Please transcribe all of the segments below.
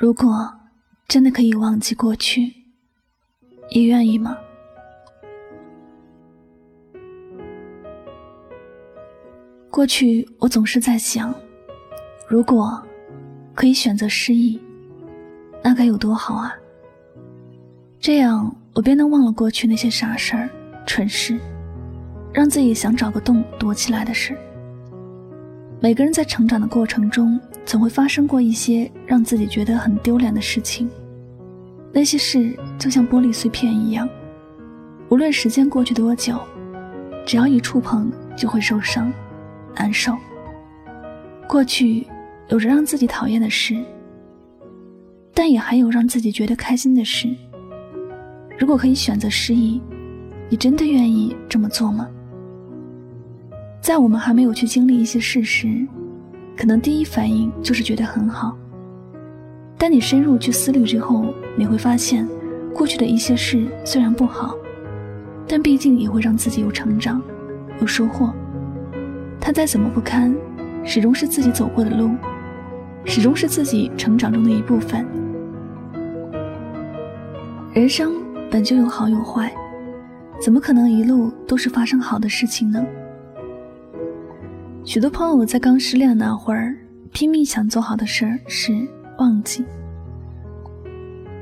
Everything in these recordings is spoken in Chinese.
如果真的可以忘记过去，你愿意吗？过去我总是在想，如果可以选择失忆，那该有多好啊！这样我便能忘了过去那些傻事儿、蠢事，让自己想找个洞躲起来的事。每个人在成长的过程中，总会发生过一些让自己觉得很丢脸的事情。那些事就像玻璃碎片一样，无论时间过去多久，只要一触碰就会受伤、难受。过去有着让自己讨厌的事，但也还有让自己觉得开心的事。如果可以选择失忆，你真的愿意这么做吗？在我们还没有去经历一些事时，可能第一反应就是觉得很好。但你深入去思虑之后，你会发现，过去的一些事虽然不好，但毕竟也会让自己有成长，有收获。它再怎么不堪，始终是自己走过的路，始终是自己成长中的一部分。人生本就有好有坏，怎么可能一路都是发生好的事情呢？许多朋友在刚失恋那会儿，拼命想做好的事儿是忘记。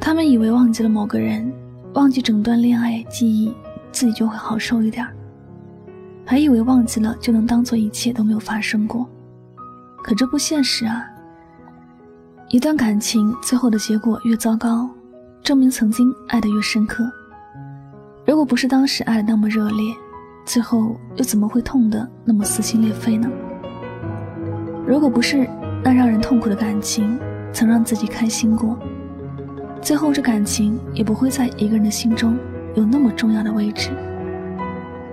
他们以为忘记了某个人，忘记整段恋爱记忆，自己就会好受一点儿；还以为忘记了就能当做一切都没有发生过。可这不现实啊！一段感情最后的结果越糟糕，证明曾经爱得越深刻。如果不是当时爱的那么热烈，最后又怎么会痛得那么撕心裂肺呢？如果不是那让人痛苦的感情曾让自己开心过，最后这感情也不会在一个人的心中有那么重要的位置。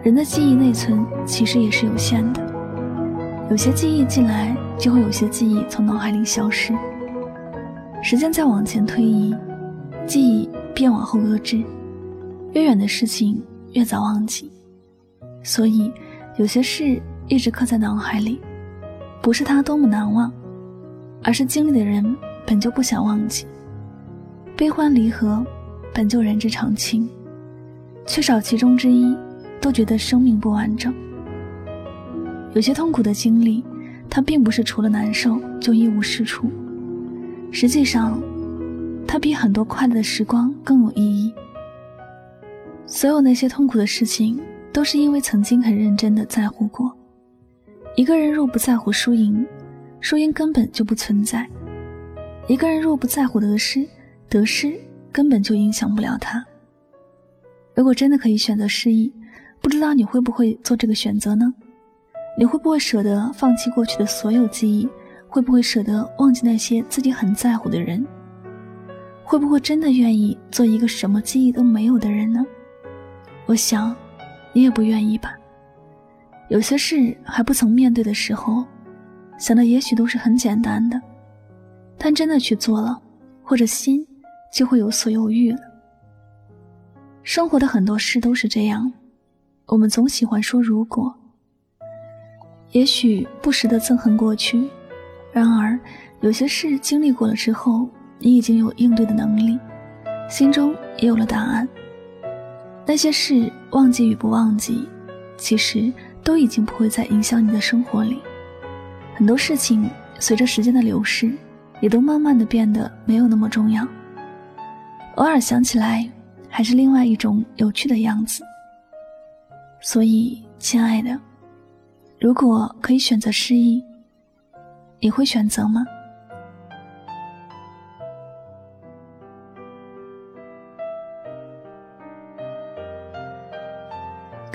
人的记忆内存其实也是有限的，有些记忆进来，就会有些记忆从脑海里消失。时间再往前推移，记忆便往后搁置，越远的事情越早忘记。所以，有些事一直刻在脑海里，不是它多么难忘，而是经历的人本就不想忘记。悲欢离合，本就人之常情，缺少其中之一，都觉得生命不完整。有些痛苦的经历，它并不是除了难受就一无是处，实际上，它比很多快乐的时光更有意义。所有那些痛苦的事情。都是因为曾经很认真的在乎过。一个人若不在乎输赢，输赢根本就不存在；一个人若不在乎得失，得失根本就影响不了他。如果真的可以选择失忆，不知道你会不会做这个选择呢？你会不会舍得放弃过去的所有记忆？会不会舍得忘记那些自己很在乎的人？会不会真的愿意做一个什么记忆都没有的人呢？我想。你也不愿意吧？有些事还不曾面对的时候，想的也许都是很简单的，但真的去做了，或者心就会有所犹豫了。生活的很多事都是这样，我们总喜欢说如果，也许不时的憎恨过去，然而有些事经历过了之后，你已经有应对的能力，心中也有了答案。那些事忘记与不忘记，其实都已经不会再影响你的生活里。很多事情随着时间的流逝，也都慢慢的变得没有那么重要。偶尔想起来，还是另外一种有趣的样子。所以，亲爱的，如果可以选择失忆，你会选择吗？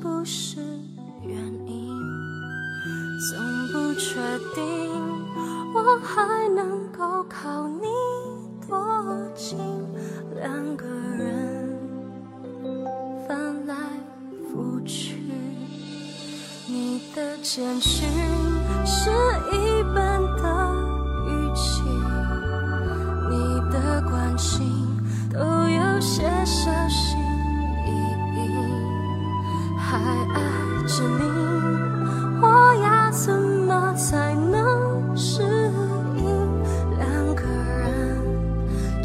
不是原因，总不确定我还能够靠你多近，两个人翻来覆去，你的简讯是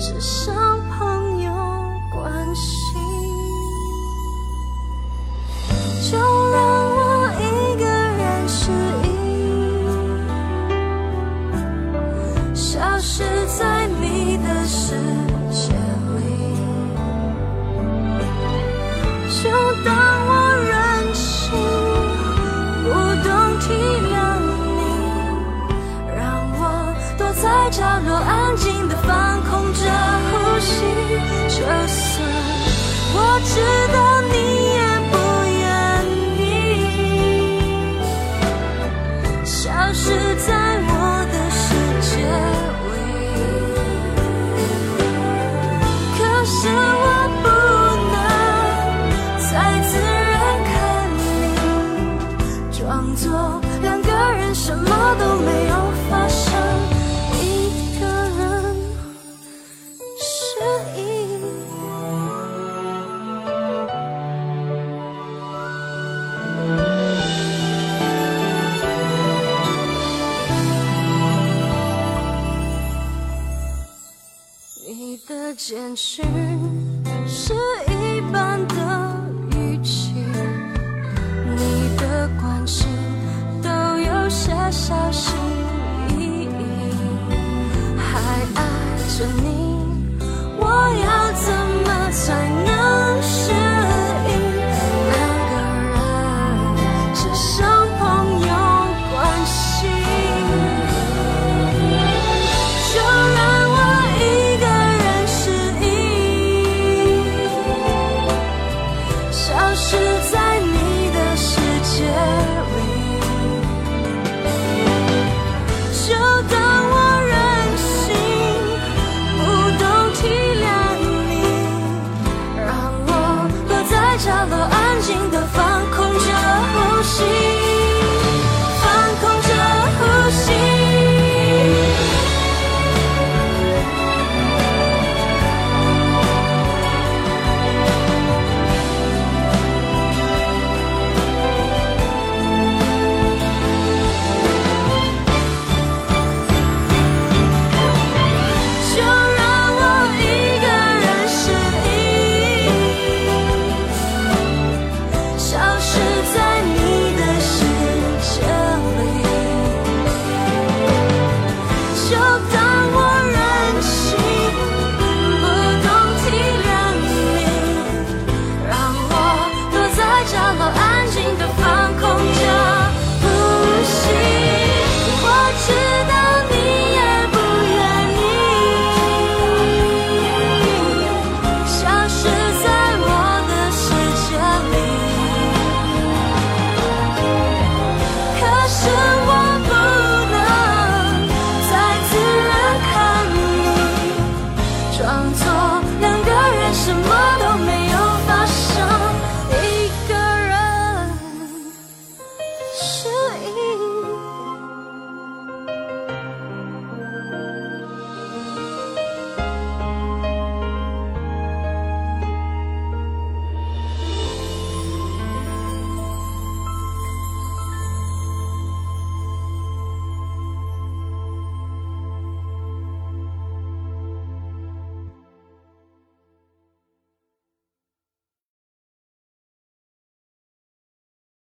只剩朋友关系？就让我一个人适应，消失在你的世界里，就当。我知道是